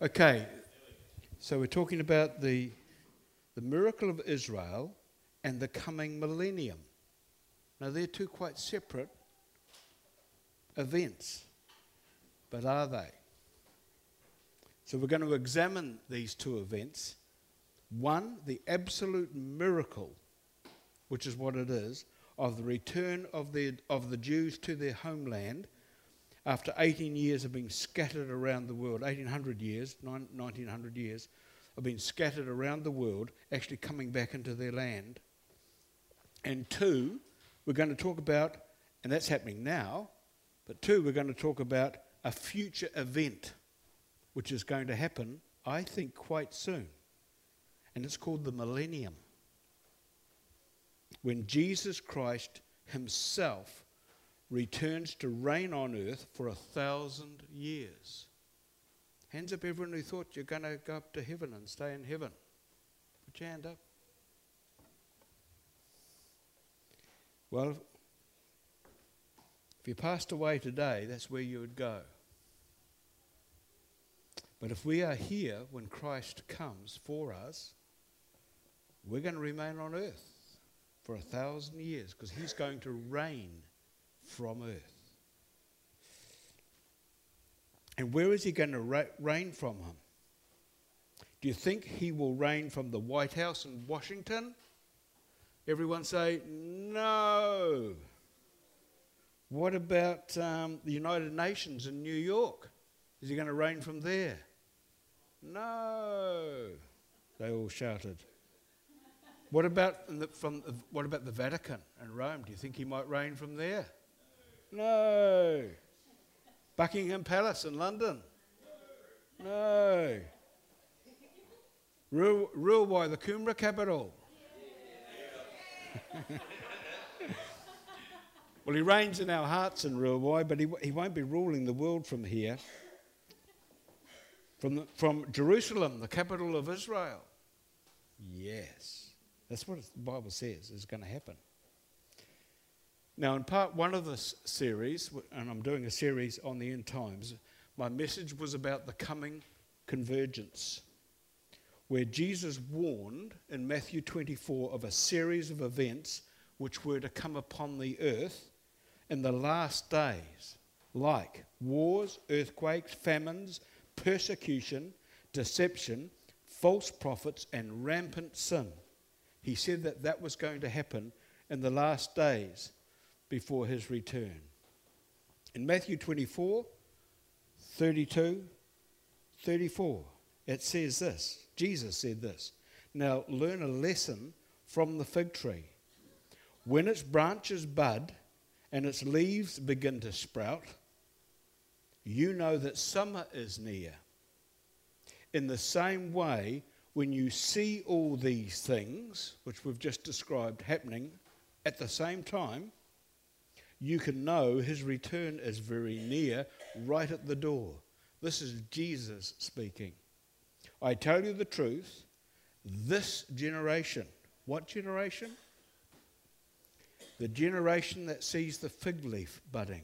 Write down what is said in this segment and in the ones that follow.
Okay, so we're talking about the, the miracle of Israel and the coming millennium. Now, they're two quite separate events, but are they? So, we're going to examine these two events. One, the absolute miracle, which is what it is, of the return of the, of the Jews to their homeland after 18 years of being scattered around the world, 1800 years, 1900 years, of being scattered around the world, actually coming back into their land. And two, we're going to talk about, and that's happening now, but two, we're going to talk about a future event which is going to happen, I think, quite soon. And it's called the millennium when Jesus Christ himself returns to reign on earth for a thousand years. Hands up, everyone who thought you're going to go up to heaven and stay in heaven. Put your hand up. Well, if you passed away today, that's where you would go. But if we are here when Christ comes for us, we're going to remain on earth for a thousand years because he's going to reign from earth. And where is he going to ra- reign from him? Do you think he will reign from the White House in Washington? Everyone say, no. What about um, the United Nations in New York? Is he going to reign from there? No. They all shouted. What about the, from what about the Vatican and Rome? Do you think he might reign from there? No. Buckingham Palace in London? No. Ruai, the Coomera capital? well, he reigns in our hearts in Ruai, but he, he won't be ruling the world from here. From, the, from Jerusalem, the capital of Israel. Yes. That's what the Bible says is going to happen. Now, in part one of this series, and I'm doing a series on the end times, my message was about the coming convergence, where Jesus warned in Matthew 24 of a series of events which were to come upon the earth in the last days, like wars, earthquakes, famines, persecution, deception, false prophets, and rampant sin. He said that that was going to happen in the last days before his return. In Matthew 24, 32, 34, it says this Jesus said this Now learn a lesson from the fig tree. When its branches bud and its leaves begin to sprout, you know that summer is near. In the same way, when you see all these things, which we've just described, happening at the same time, you can know his return is very near, right at the door. This is Jesus speaking. I tell you the truth, this generation, what generation? The generation that sees the fig leaf budding.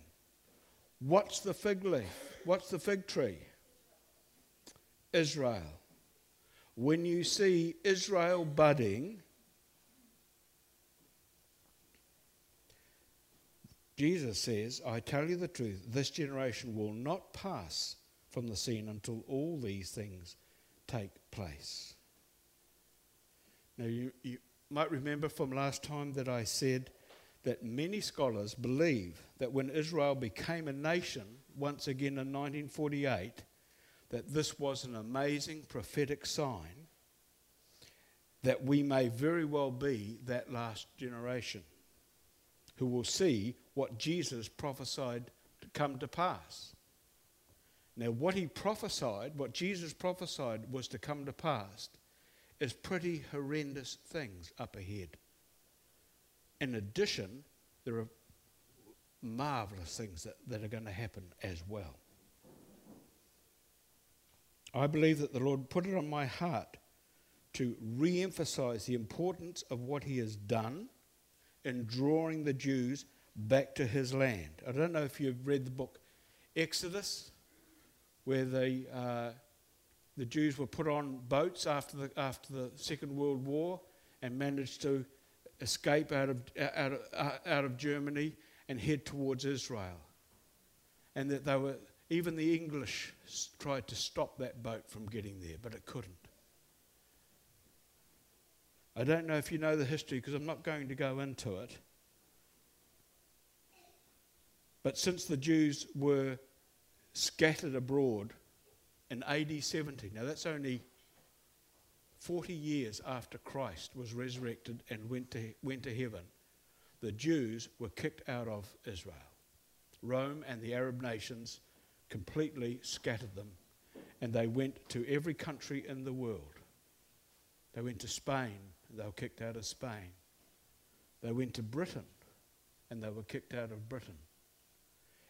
What's the fig leaf? What's the fig tree? Israel when you see Israel budding, Jesus says, I tell you the truth, this generation will not pass from the scene until all these things take place. Now, you, you might remember from last time that I said that many scholars believe that when Israel became a nation once again in 1948, that this was an amazing prophetic sign that we may very well be that last generation who will see what Jesus prophesied to come to pass. Now, what he prophesied, what Jesus prophesied was to come to pass, is pretty horrendous things up ahead. In addition, there are marvelous things that, that are going to happen as well. I believe that the Lord put it on my heart to re emphasize the importance of what He has done in drawing the Jews back to His land. I don't know if you've read the book Exodus, where the, uh, the Jews were put on boats after the, after the Second World War and managed to escape out of, out, of, uh, out of Germany and head towards Israel. And that they were, even the English tried to stop that boat from getting there, but it couldn't. I don't know if you know the history because I'm not going to go into it. But since the Jews were scattered abroad in AD 70. Now, that's only 40 years after Christ was resurrected and went to, went to heaven. The Jews were kicked out of Israel. Rome and the Arab nations completely scattered them, and they went to every country in the world. They went to Spain, they were kicked out of Spain. They went to Britain, and they were kicked out of Britain.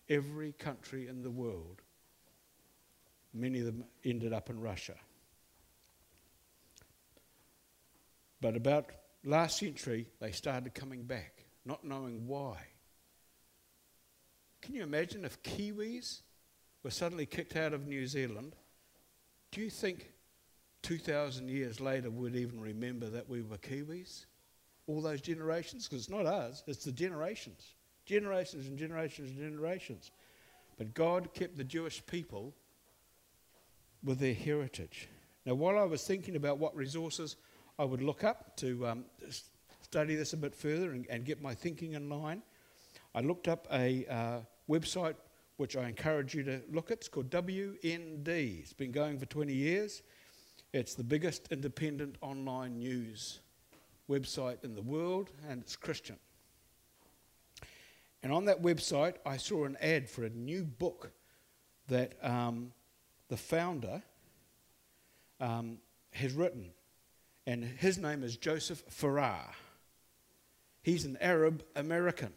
Every country in the world Many of them ended up in Russia. But about last century, they started coming back, not knowing why. Can you imagine if Kiwis were suddenly kicked out of New Zealand? Do you think 2,000 years later we'd even remember that we were Kiwis? All those generations? Because it's not us, it's the generations. Generations and generations and generations. But God kept the Jewish people with their heritage. Now, while I was thinking about what resources I would look up to um, study this a bit further and, and, get my thinking in line, I looked up a uh, website which I encourage you to look at. It's called WND. It's been going for 20 years. It's the biggest independent online news website in the world, and it's Christian. And on that website, I saw an ad for a new book that um, the founder, um, has written. And his name is Joseph Farah. He's an Arab American.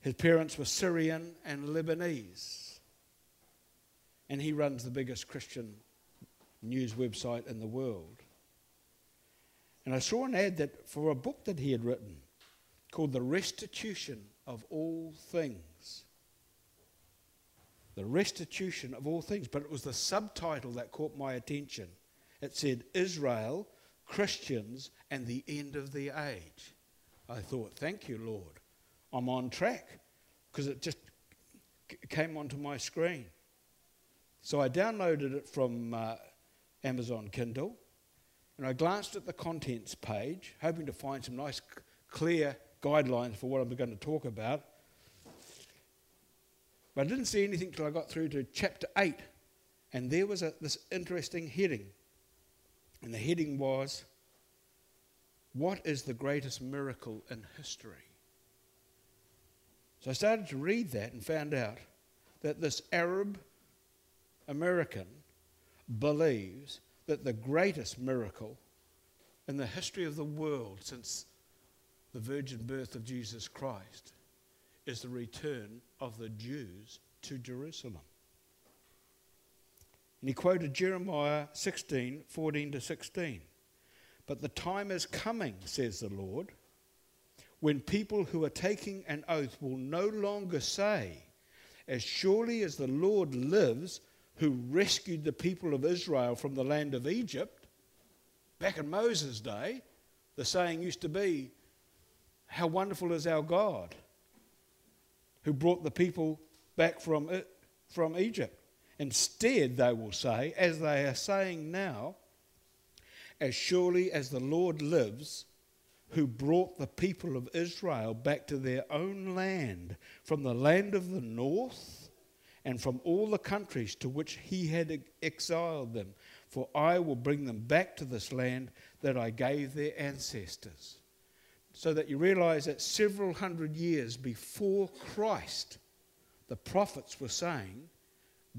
His parents were Syrian and Lebanese. And he runs the biggest Christian news website in the world. And I saw an ad that for a book that he had written called The Restitution of All Things the restitution of all things. But it was the subtitle that caught my attention. It said, Israel, Christians, and the end of the age. I thought, thank you, Lord. I'm on track because it just came onto my screen. So I downloaded it from uh, Amazon Kindle and I glanced at the contents page, hoping to find some nice, clear guidelines for what I'm going to talk about. But I didn't see anything till I got through to chapter 8. And there was a, this interesting heading. And the heading was, What is the greatest miracle in history? So I started to read that and found out that this Arab American believes that the greatest miracle in the history of the world since the virgin birth of Jesus Christ is the return of the Jews to Jerusalem. And he quoted Jeremiah 16, 14 to 16. But the time is coming, says the Lord, when people who are taking an oath will no longer say, As surely as the Lord lives, who rescued the people of Israel from the land of Egypt, back in Moses' day, the saying used to be, How wonderful is our God! who brought the people back from, it, from Egypt. Instead, they will say, as they are saying now, as surely as the Lord lives, who brought the people of Israel back to their own land, from the land of the north and from all the countries to which he had exiled them. For I will bring them back to this land that I gave their ancestors so that you realize that several hundred years before Christ, the prophets were saying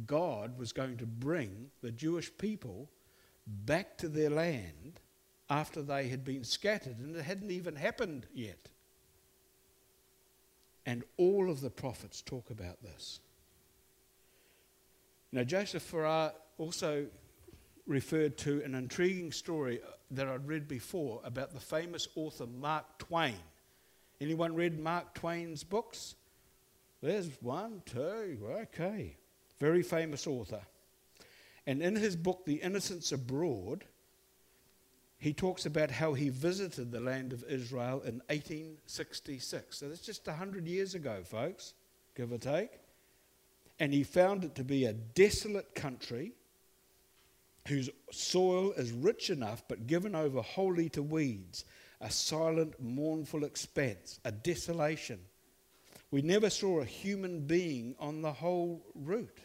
God was going to bring the Jewish people back to their land after they had been scattered, and it hadn't even happened yet. And all of the prophets talk about this. Now, Joseph Farah also referred to an intriguing story that I'd read before about the famous author Mark Twain. Anyone read Mark Twain's books? There's one, two, okay. Very famous author. And in his book, The Innocents Abroad, he talks about how he visited the land of Israel in 1866. So that's just 100 years ago, folks, give or take. And he found it to be a desolate country whose soil is rich enough but given over wholly to weeds, a silent, mournful expanse, a desolation. We never saw a human being on the whole route.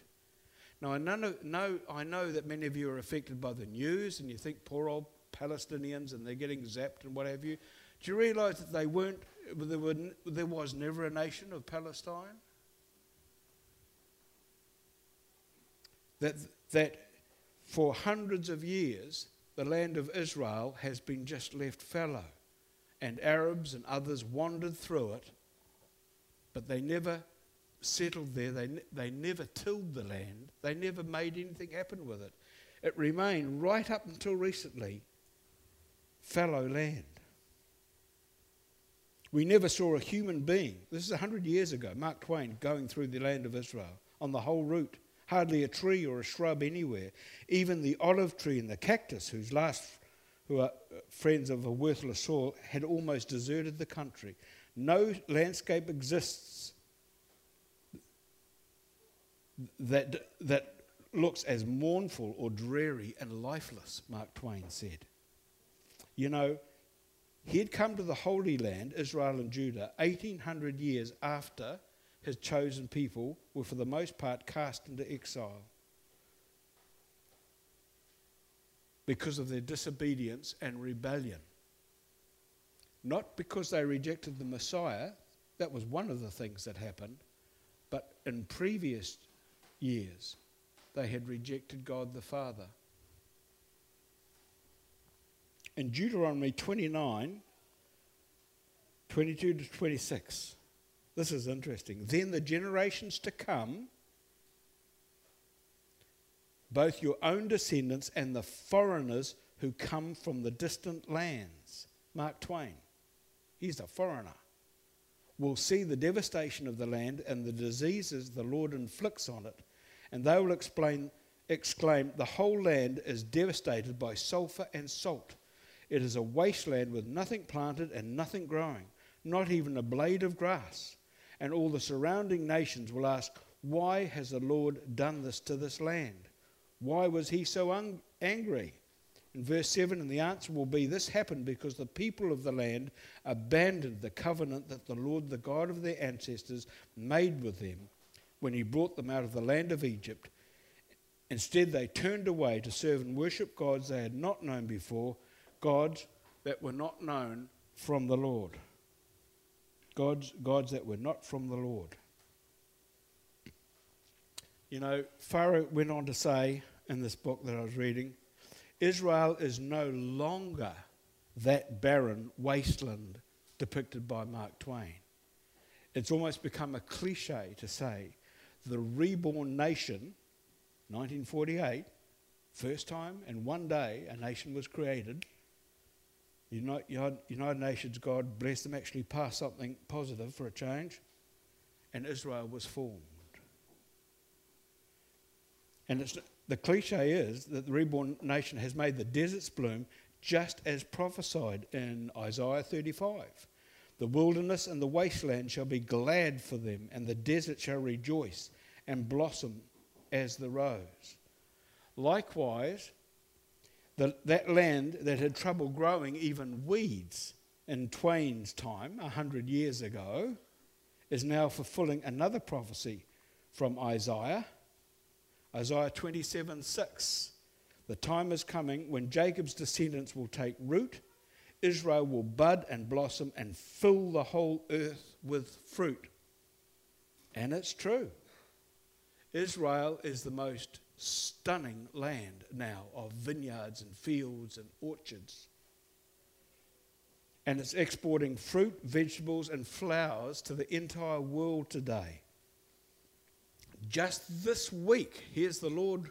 Now, I know, know, I know that many of you are affected by the news and you think, poor old Palestinians and they're getting zapped and what have you. Do you realize that they weren't, there, were, there was never a nation of Palestine? That, that for hundreds of years, the land of Israel has been just left fallow, and Arabs and others wandered through it, but they never settled there. They, they never tilled the land. They never made anything happen with it. It remained right up until recently fallow land. We never saw a human being. This is 100 years ago, Mark Twain going through the land of Israel on the whole route. Hardly a tree or a shrub anywhere. Even the olive tree and the cactus, whose last, who are uh, friends of a worthless soil, had almost deserted the country. No landscape exists that, that looks as mournful or dreary and lifeless, Mark Twain said. You know, he had come to the Holy Land, Israel and Judah, 1800 years after his chosen people were, for the most part, cast into exile because of their disobedience and rebellion. Not because they rejected the Messiah, that was one of the things that happened, but in previous years, they had rejected God the Father in Deuteronomy 29 22 to 26. This is interesting. Then the generations to come, both your own descendants and the foreigners who come from the distant lands, Mark Twain, he's a foreigner, will see the devastation of the land and the diseases the Lord inflicts on it, and they will explain, exclaim, The whole land is devastated by sulfur and salt it is a wasteland with nothing planted and nothing growing, not even a blade of grass. And all the surrounding nations will ask, Why has the Lord done this to this land? Why was he so un- angry? In verse 7, and the answer will be this happened because the people of the land abandoned the covenant that the Lord, the God of their ancestors, made with them when he brought them out of the land of Egypt. Instead, they turned away to serve and worship gods they had not known before gods that were not known from the Lord. Gods, gods that were not from the Lord. You know, Farah went on to say in this book that I was reading Israel is no longer that barren wasteland depicted by Mark Twain. It's almost become a cliche to say the reborn nation, 1948, first time in one day a nation was created, United, Nations, God bless them, actually passed something positive for a change, and Israel was formed. And the cliche is that the reborn nation has made the deserts bloom just as prophesied in Isaiah 35. The wilderness and the wasteland shall be glad for them, and the desert shall rejoice and blossom as the rose. Likewise, the, that land that had trouble growing even weeds in Twain's time, a hundred years ago, is now fulfilling another prophecy from Isaiah. Isaiah 27 6. The time is coming when Jacob's descendants will take root, Israel will bud and blossom and fill the whole earth with fruit. And it's true. Israel is the most stunning land now of vineyards and fields and orchards. And it's exporting fruit, vegetables, and flowers to the entire world today. Just this week, here's the Lord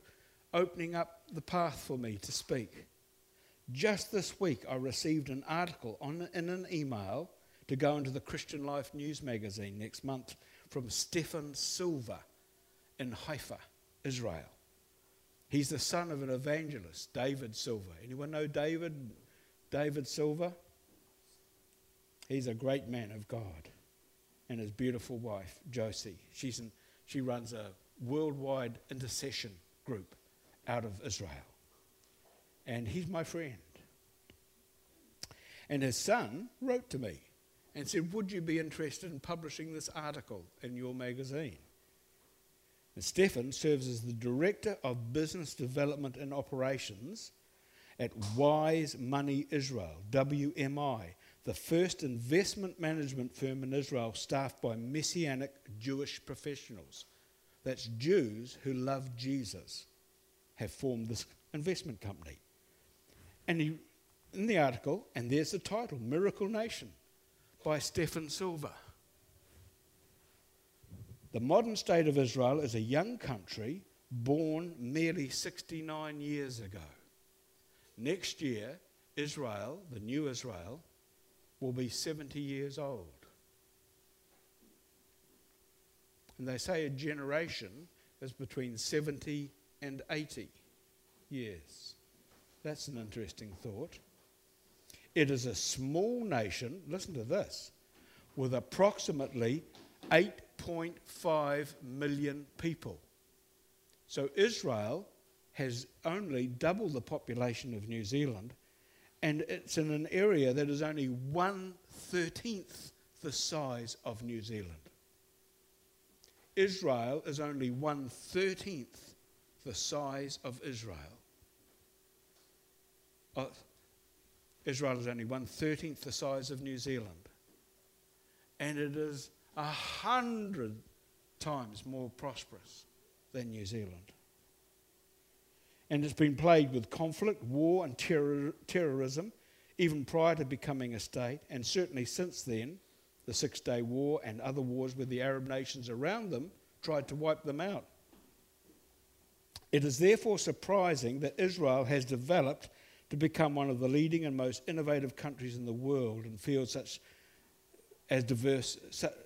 opening up the path for me to speak. Just this week, I received an article on, in an email to go into the Christian Life News magazine next month from Stefan Silver in Haifa, Israel. He's the son of an evangelist, David Silver. Anyone know David? David Silver? He's a great man of God. And his beautiful wife, Josie. She's in, she runs a worldwide intercession group out of Israel. And he's my friend. And his son wrote to me and said, Would you be interested in publishing this article in your magazine? And Stefan serves as the Director of Business Development and Operations at Wise Money Israel, WMI, the first investment management firm in Israel staffed by Messianic Jewish professionals. That's Jews who love Jesus, have formed this investment company. And he, in the article, and there's the title Miracle Nation by Stefan Silver. The modern state of Israel is a young country born merely 69 years ago. Next year, Israel, the new Israel, will be 70 years old. And they say a generation is between 70 and 80 years. That's an interesting thought. It is a small nation, listen to this, with approximately 8.5 million people. So Israel has only double the population of New Zealand, and it's in an area that is only one thirteenth the size of New Zealand. Israel is only one thirteenth the size of Israel. Uh, Israel is only one thirteenth the size of New Zealand. And it is a hundred times more prosperous than New Zealand and it's been plagued with conflict, war, and terror, terrorism, even prior to becoming a state, and certainly since then, the Six Day War and other wars where the Arab nations around them tried to wipe them out. It is therefore surprising that Israel has developed to become one of the leading and most innovative countries in the world in fields such as diverse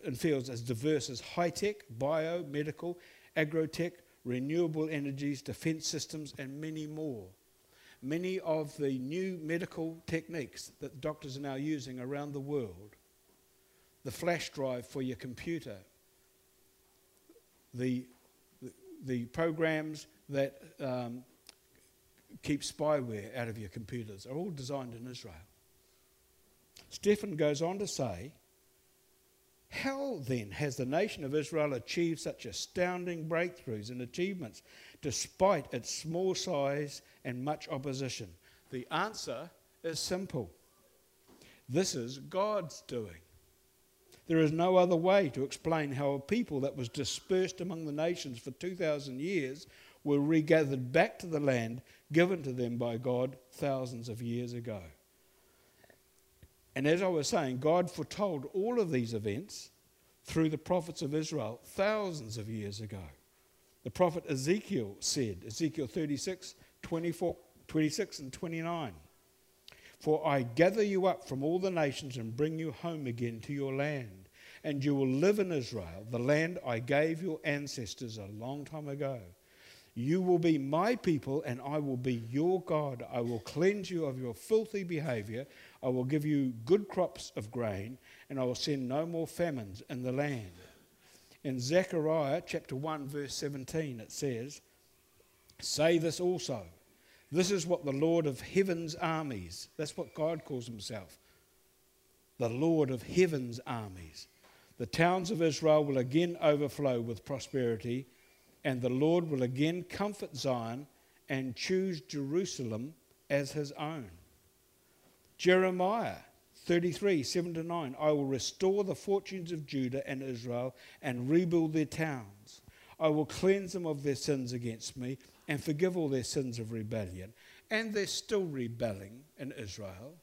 in fields as diverse as high tech, bio, medical, agrotech, renewable energies, defense systems, and many more. Many of the new medical techniques that doctors are now using around the world, the flash drive for your computer, the, the, the programs that um, keep spyware out of your computers, are all designed in Israel. Stefan goes on to say how then has the nation of Israel achieved such astounding breakthroughs and achievements despite its small size and much opposition? The answer is simple this is God's doing. There is no other way to explain how a people that was dispersed among the nations for 2,000 years were regathered back to the land given to them by God thousands of years ago. And as I was saying, God foretold all of these events through the prophets of Israel thousands of years ago. The prophet Ezekiel said, Ezekiel 36, 24, 26 and 29, For I gather you up from all the nations and bring you home again to your land, and you will live in Israel, the land I gave your ancestors a long time ago. You will be my people, and I will be your God. I will cleanse you of your filthy behavior. I will give you good crops of grain, and I will send no more famines in the land. In Zechariah chapter 1, verse 17, it says, Say this also. This is what the Lord of heaven's armies, that's what God calls himself, the Lord of heaven's armies. The towns of Israel will again overflow with prosperity and the Lord will again comfort Zion and choose Jerusalem as his own. Jeremiah 33, 7 to 9. I will restore the fortunes of Judah and Israel and rebuild their towns. I will cleanse them of their sins against me and forgive all their sins of rebellion. And they're still rebelling in Israel.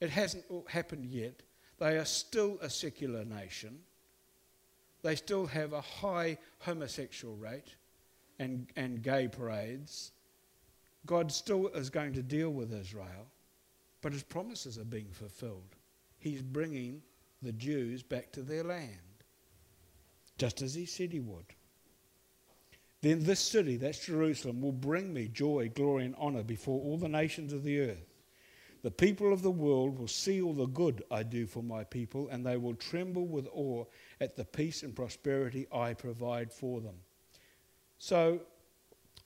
It hasn't happened yet. They are still a secular nation they still have a high homosexual rate and, and gay parades. God still is going to deal with Israel, but his promises are being fulfilled. He's bringing the Jews back to their land, just as he said he would. Then this city, that's Jerusalem, will bring me joy, glory, and honor before all the nations of the earth. The people of the world will see all the good I do for my people, and they will tremble with awe at the peace and prosperity I provide for them. So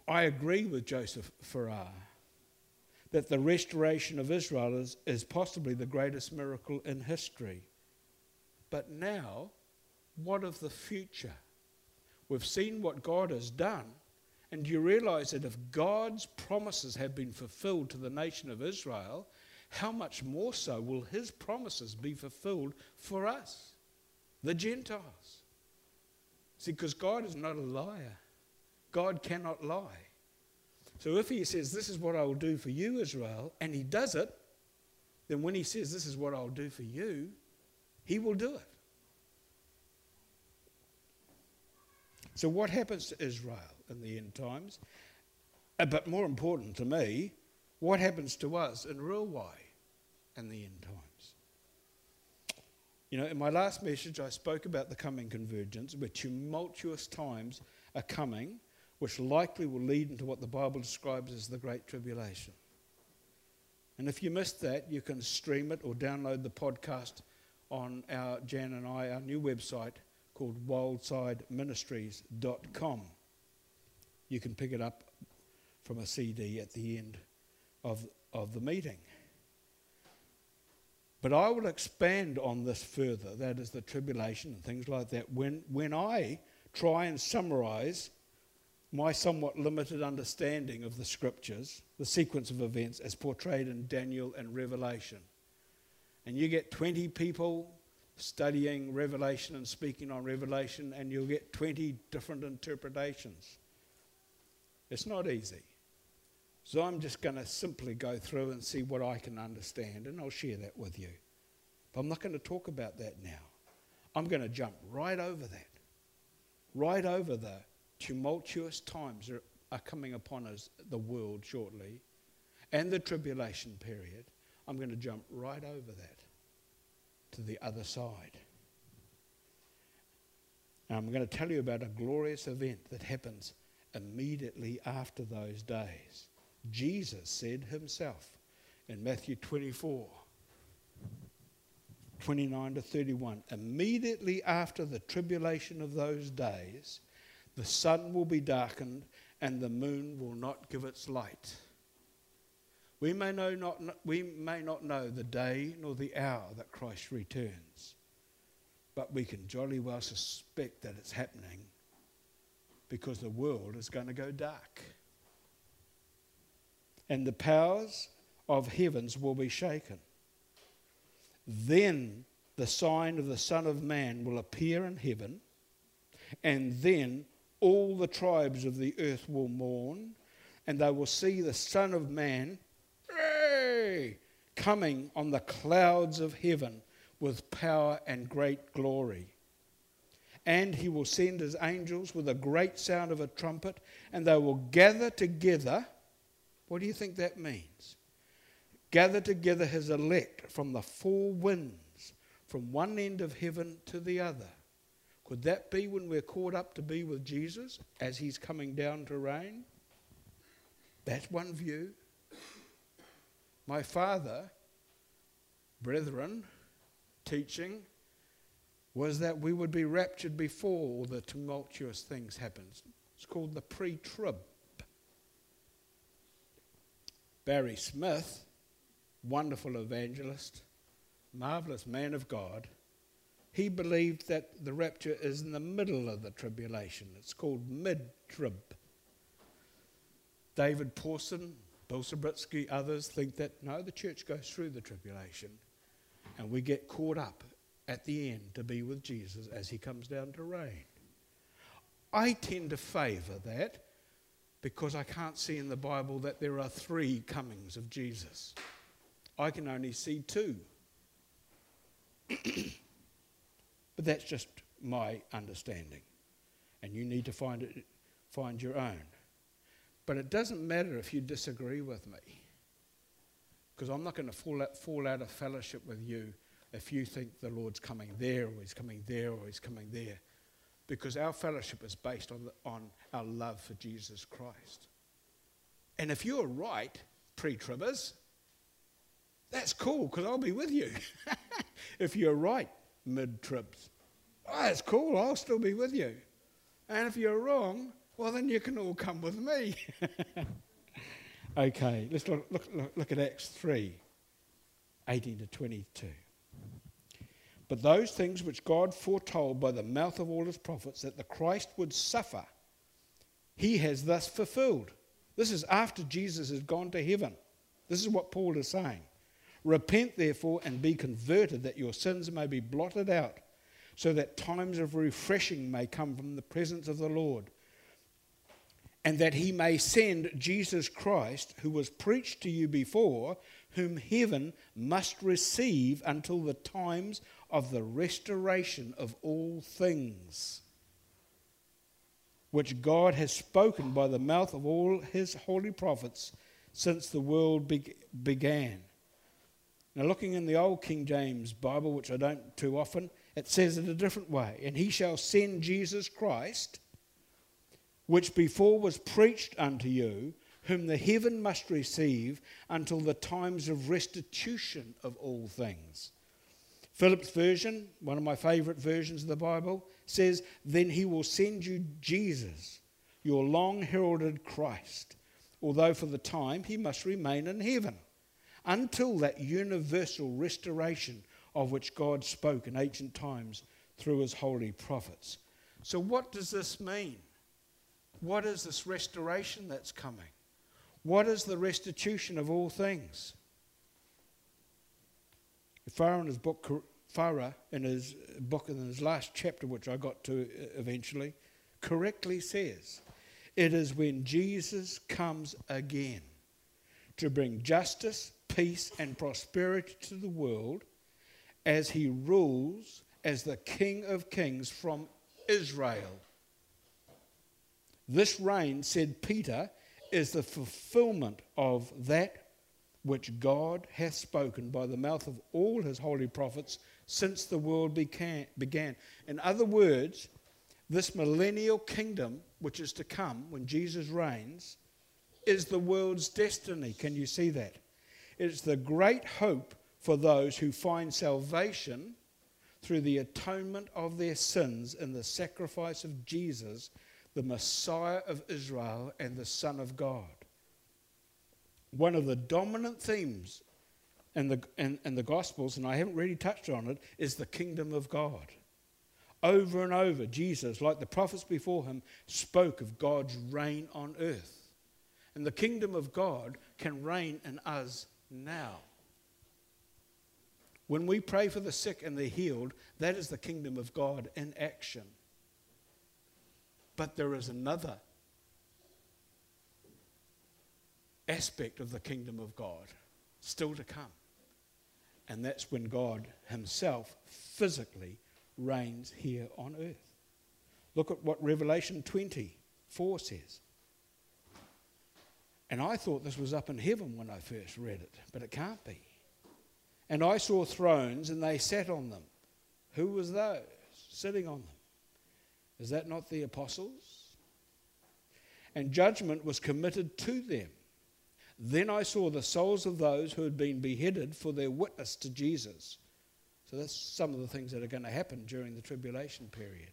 I agree with Joseph Farah that the restoration of Israel is, is possibly the greatest miracle in history. But now, what of the future? We've seen what God has done. And you realize that if God's promises have been fulfilled to the nation of Israel, how much more so will his promises be fulfilled for us, the Gentiles? See, because God is not a liar, God cannot lie. So if he says, This is what I will do for you, Israel, and he does it, then when he says, This is what I'll do for you, he will do it. So, what happens to Israel in the end times? Uh, but more important to me, what happens to us in real way in the end times? You know, in my last message, I spoke about the coming convergence, where tumultuous times are coming, which likely will lead into what the Bible describes as the Great Tribulation. And if you missed that, you can stream it or download the podcast on our Jan and I, our new website, called wildsideministries.com. You can pick it up from a CD at the end of, of the meeting. But I will expand on this further, that is the tribulation and things like that, when, when I try and summarize my somewhat limited understanding of the scriptures, the sequence of events as portrayed in Daniel and Revelation. And you get 20 people studying Revelation and speaking on Revelation, and you'll get 20 different interpretations. It's not easy. So I'm just going to simply go through and see what I can understand, and I'll share that with you. But I'm not going to talk about that now. I'm going to jump right over that, right over the tumultuous times that are coming upon us, the world shortly, and the tribulation period. I'm going to jump right over that to the other side. And I'm going to tell you about a glorious event that happens immediately after those days. Jesus said himself in Matthew 24 29 to 31 immediately after the tribulation of those days, the sun will be darkened and the moon will not give its light we may, know not, we may not know the day nor the hour that Christ returns, but we can jolly well suspect that it's happening because the world is going to go dark. And the powers of heavens will be shaken. Then the sign of the Son of Man will appear in heaven, and then all the tribes of the earth will mourn, and they will see the Son of Man coming on the clouds of heaven with power and great glory. And he will send his angels with a great sound of a trumpet, and they will gather together. What do you think that means? Gather together his elect from the four winds, from one end of heaven to the other. Could that be when we're caught up to be with Jesus as he's coming down to reign? That's one view. My father, brethren, teaching was that we would be raptured before all the tumultuous things happen. It's called the pre trib. Barry Smith, wonderful evangelist, marvelous man of God, he believed that the rapture is in the middle of the tribulation. It's called mid trib. David Pawson, Bill Subritzky, others think that no, the church goes through the tribulation and we get caught up at the end to be with Jesus as he comes down to reign. I tend to favour that because I can't see in the Bible that there are three comings of Jesus. I can only see two. but that's just my understanding. And you need to find, it, find your own. But it doesn't matter if you disagree with me, because I'm not going to fall out, fall out of fellowship with you if you think the Lord's coming there, or he's coming there, or he's coming there. because our fellowship is based on, the, on our love for Jesus Christ. And if you're right, pre tribbers, that's cool because I'll be with you. if you're right, mid tribs, oh, ah, that's cool, I'll still be with you. And if you're wrong, well, then you can all come with me. okay, let's look, look, look, look at Acts 3 18 to 22. But those things which God foretold by the mouth of all his prophets that the Christ would suffer, he has thus fulfilled. This is after Jesus has gone to heaven. This is what Paul is saying. Repent, therefore, and be converted, that your sins may be blotted out, so that times of refreshing may come from the presence of the Lord, and that he may send Jesus Christ, who was preached to you before, whom heaven must receive until the times of the restoration of all things, which God has spoken by the mouth of all his holy prophets since the world be- began. Now, looking in the Old King James Bible, which I don't too often, it says it a different way. And he shall send Jesus Christ, which before was preached unto you, whom the heaven must receive until the times of restitution of all things. Philip's version, one of my favorite versions of the Bible, says, Then he will send you Jesus, your long heralded Christ, although for the time he must remain in heaven until that universal restoration of which God spoke in ancient times through his holy prophets. So, what does this mean? What is this restoration that's coming? What is the restitution of all things? Farah in his book, Farah in his book in his last chapter, which I got to uh, eventually, correctly says, it is when Jesus comes again to bring justice, peace, and prosperity to the world as he rules as the King of Kings from Israel. This reign, said Peter, is the fulfillment of that which God hath spoken by the mouth of all his holy prophets since the world began. In other words, this millennial kingdom which is to come when Jesus reigns is the world's destiny. Can you see that? It's the great hope for those who find salvation through the atonement of their sins in the sacrifice of Jesus, the Messiah of Israel and the Son of God. One of the dominant themes in the, in, in the Gospels, and I haven't really touched on it, is the kingdom of God. Over and over, Jesus, like the prophets before him, spoke of God's reign on earth. And the kingdom of God can reign in us now. When we pray for the sick and the healed, that is the kingdom of God in action. But there is another aspect of the kingdom of God still to come. And that's when God Himself physically reigns here on earth. Look at what Revelation 24 says. And I thought this was up in heaven when I first read it, but it can't be. And I saw thrones, and they sat on them. Who was those sitting on them? Is that not the apostles? And judgment was committed to them. Then I saw the souls of those who had been beheaded for their witness to Jesus. So that's some of the things that are going to happen during the tribulation period.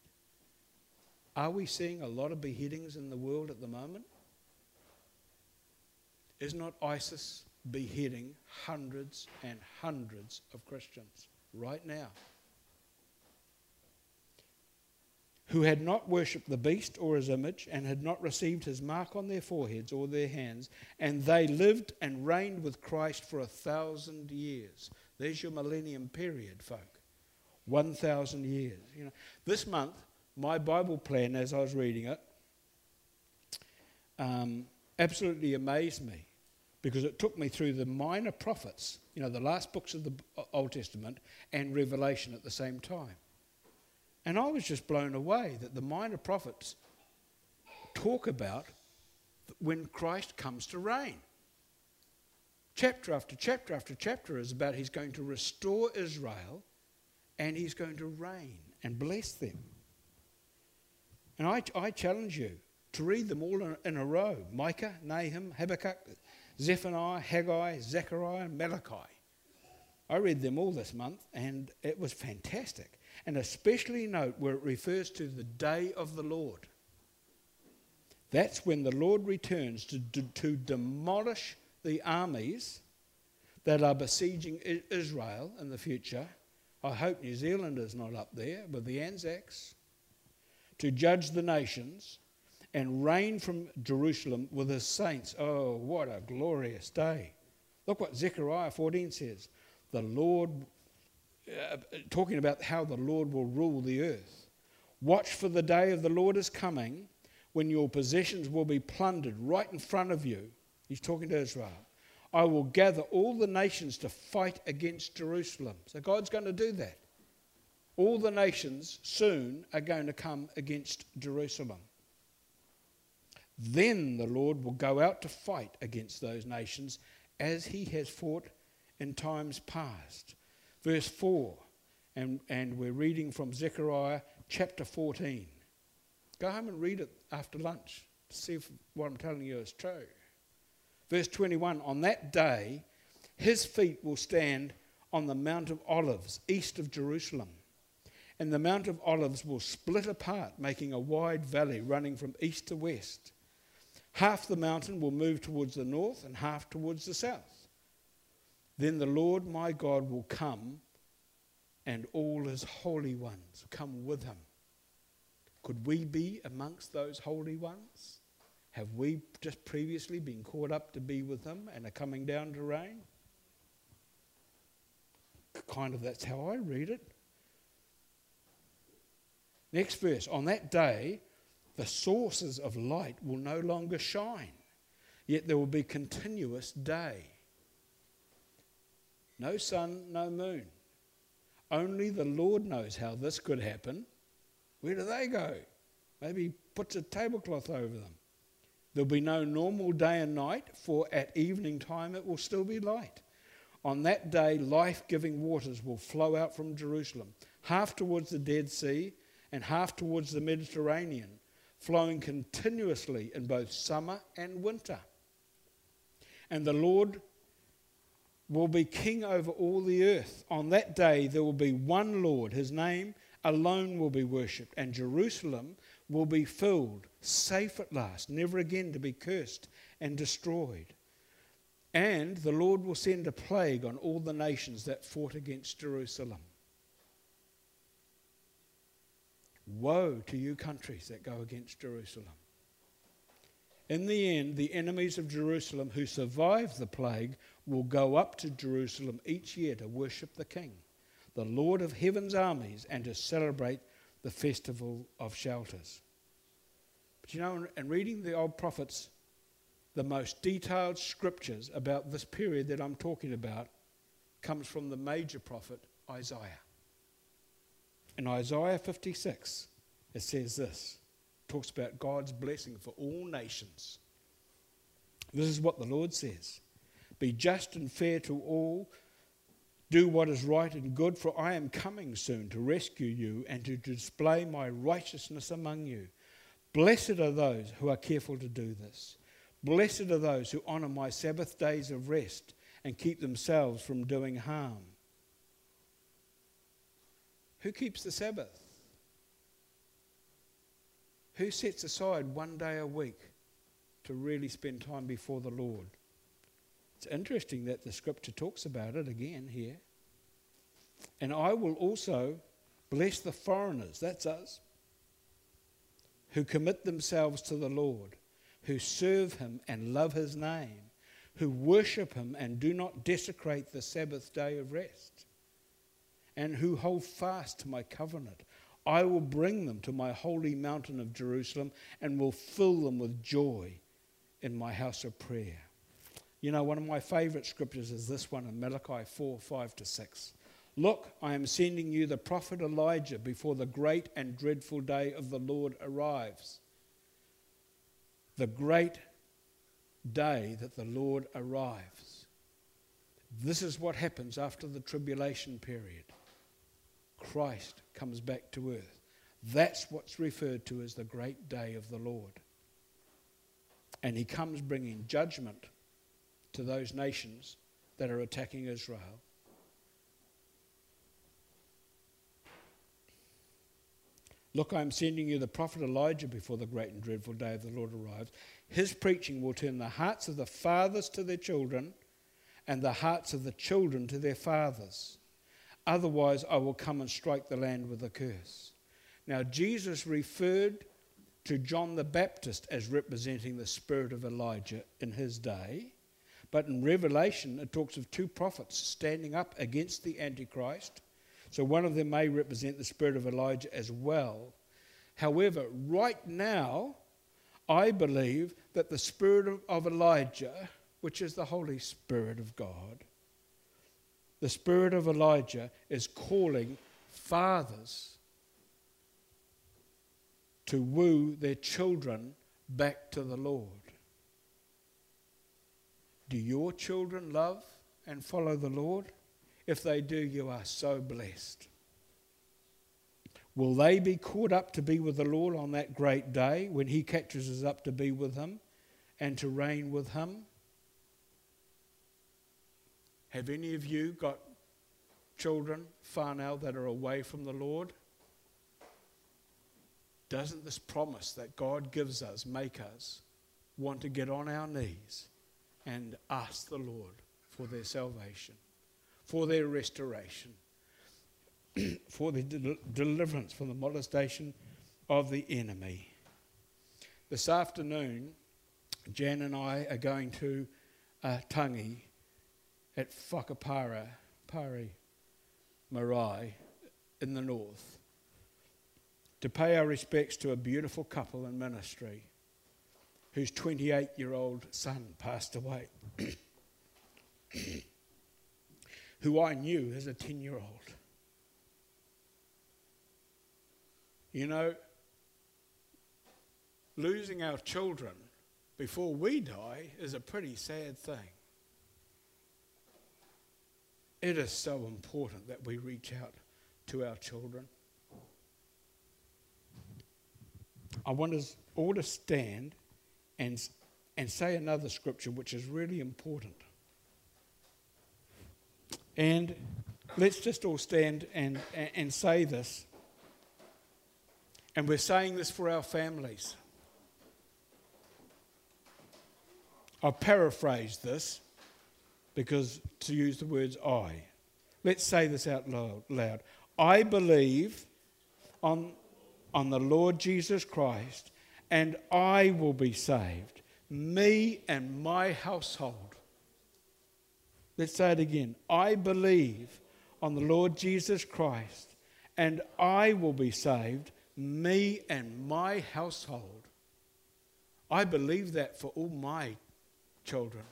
Are we seeing a lot of beheadings in the world at the moment? Is not ISIS beheading hundreds and hundreds of Christians right now? Who had not worshipped the beast or his image and had not received his mark on their foreheads or their hands, and they lived and reigned with Christ for a thousand years. There's your millennium period, folk. 1,000 years. You know, this month, my Bible plan, as I was reading it, um, absolutely amazed me because it took me through the minor prophets, you know, the last books of the Old Testament, and Revelation at the same time. And I was just blown away that the minor prophets talk about when Christ comes to reign. Chapter after chapter after chapter is about he's going to restore Israel and he's going to reign and bless them. And I, I challenge you to read them all in, in a row Micah, Nahum, Habakkuk, Zephaniah, Haggai, Zechariah, Malachi. I read them all this month and it was fantastic. And especially note where it refers to the day of the Lord. That's when the Lord returns to, to, to demolish the armies that are besieging Israel in the future. I hope New Zealand is not up there with the Anzacs. To judge the nations and reign from Jerusalem with his saints. Oh, what a glorious day. Look what Zechariah 14 says. The Lord, uh, talking about how the Lord will rule the earth. Watch for the day of the Lord is coming when your possessions will be plundered right in front of you. He's talking to Israel. I will gather all the nations to fight against Jerusalem. So God's going to do that. All the nations soon are going to come against Jerusalem. Then the Lord will go out to fight against those nations as he has fought in times past. Verse 4, and, and we're reading from Zechariah chapter 14. Go home and read it after lunch to see if what I'm telling you is true. Verse 21 On that day, his feet will stand on the Mount of Olives, east of Jerusalem. And the Mount of Olives will split apart, making a wide valley running from east to west. Half the mountain will move towards the north and half towards the south. Then the Lord my God will come, and all his holy ones come with him. Could we be amongst those holy ones? Have we just previously been caught up to be with him and are coming down to reign? Kind of that's how I read it. Next verse. On that day, the sources of light will no longer shine, yet there will be continuous day. No sun, no moon. Only the Lord knows how this could happen. Where do they go? Maybe he puts a tablecloth over them. There'll be no normal day and night, for at evening time it will still be light. On that day, life giving waters will flow out from Jerusalem, half towards the Dead Sea and half towards the Mediterranean flowing continuously in both summer and winter. And the Lord will be king over all the earth. On that day, there will be one Lord. His name alone will be worshipped, and Jerusalem will be filled, safe at last, never again to be cursed and destroyed. And the Lord will send a plague on all the nations that fought against Jerusalem. Woe to you countries that go against Jerusalem. In the end, the enemies of Jerusalem who survive the plague will go up to Jerusalem each year to worship the King, the Lord of heaven's armies, and to celebrate the festival of shelters. But you know, in reading the old prophets, the most detailed scriptures about this period that I'm talking about comes from the major prophet Isaiah. In Isaiah 56, it says this talks about God's blessing for all nations. This is what the Lord says Be just and fair to all, do what is right and good, for I am coming soon to rescue you and to display my righteousness among you. Blessed are those who are careful to do this. Blessed are those who honor my Sabbath days of rest and keep themselves from doing harm. Who keeps the Sabbath? Who sets aside one day a week to really spend time before the Lord? It's interesting that the scripture talks about it again here. And I will also bless the foreigners, that's us, who commit themselves to the Lord, who serve him and love his name, who worship him and do not desecrate the Sabbath day of rest and who hold fast to my covenant. I will bring them to my holy mountain of Jerusalem and will fill them with joy in my house of prayer. You know, one of my favorite scriptures is this one in Malachi 4 5 to 6. Look, I am sending you the prophet Elijah before the great and dreadful day of the Lord arrives. The great day that the Lord arrives. This is what happens after the tribulation period. Christ comes back to earth. That's what's referred to as the great day of the Lord. And he comes bringing judgment to those nations that are attacking Israel. Look, I'm sending you the prophet Elijah before the great and dreadful day of the Lord arrives. His preaching will turn the hearts of the fathers to their children and the hearts of the children to their fathers. Otherwise, I will come and strike the land with a curse. Now, Jesus referred to John the Baptist as representing the spirit of Elijah in his day. But in Revelation, it talks of two prophets standing up against the Antichrist so one of them may represent the spirit of Elijah as well. However, right now, I believe that the spirit of Elijah, which is the Holy Spirit of God, the spirit of Elijah is calling fathers to woo their children back to the Lord. Do your children love and follow the Lord? If they do, you are so blessed. Will they be caught up to be with the Lord on that great day when He catches us up to be with Him and to reign with Him? Have any of you got children, whānau, that are away from the Lord? Doesn't this promise that God gives us make us want to get on our knees and ask the Lord for their salvation? for their restoration, for the del- deliverance from the molestation of the enemy. This afternoon, Jan and I are going to uh, Tangi at Whakapara, Pari, Marae in the north to pay our respects to a beautiful couple in ministry whose 28 year old son passed away. who I knew as a 10 year old. You know, losing our children before we die is a pretty sad thing. It is so important that we reach out to our children. I want us all to stand and, and say another scripture which is really important. And let's just all stand and, and, and say this. And we're saying this for our families. I'll paraphrase this because to use the words I. Let's say this out loud. I believe on, on the Lord Jesus Christ, and I will be saved, me and my household. Let's say it again. I believe on the Lord Jesus Christ, and I will be saved, me and my household. I believe that for all my children.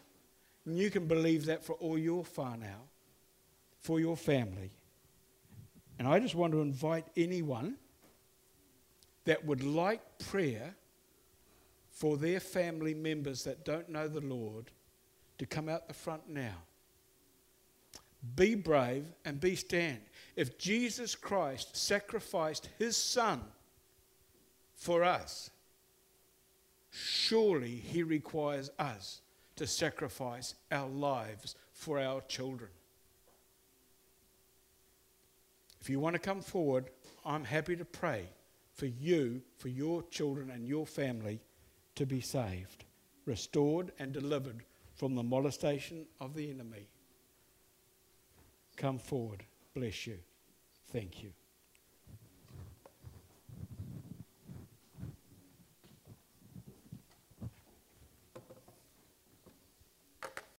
And you can believe that for all your whānau, for your family. And I just want to invite anyone that would like prayer for their family members that don't know the Lord to come out the front now. Be brave and be stand. If Jesus Christ sacrificed his son for us, surely he requires us to sacrifice our lives for our children. If you want to come forward, I'm happy to pray for you, for your children and your family to be saved, restored, and delivered from the molestation of the enemy. Come forward. Bless you. Thank you.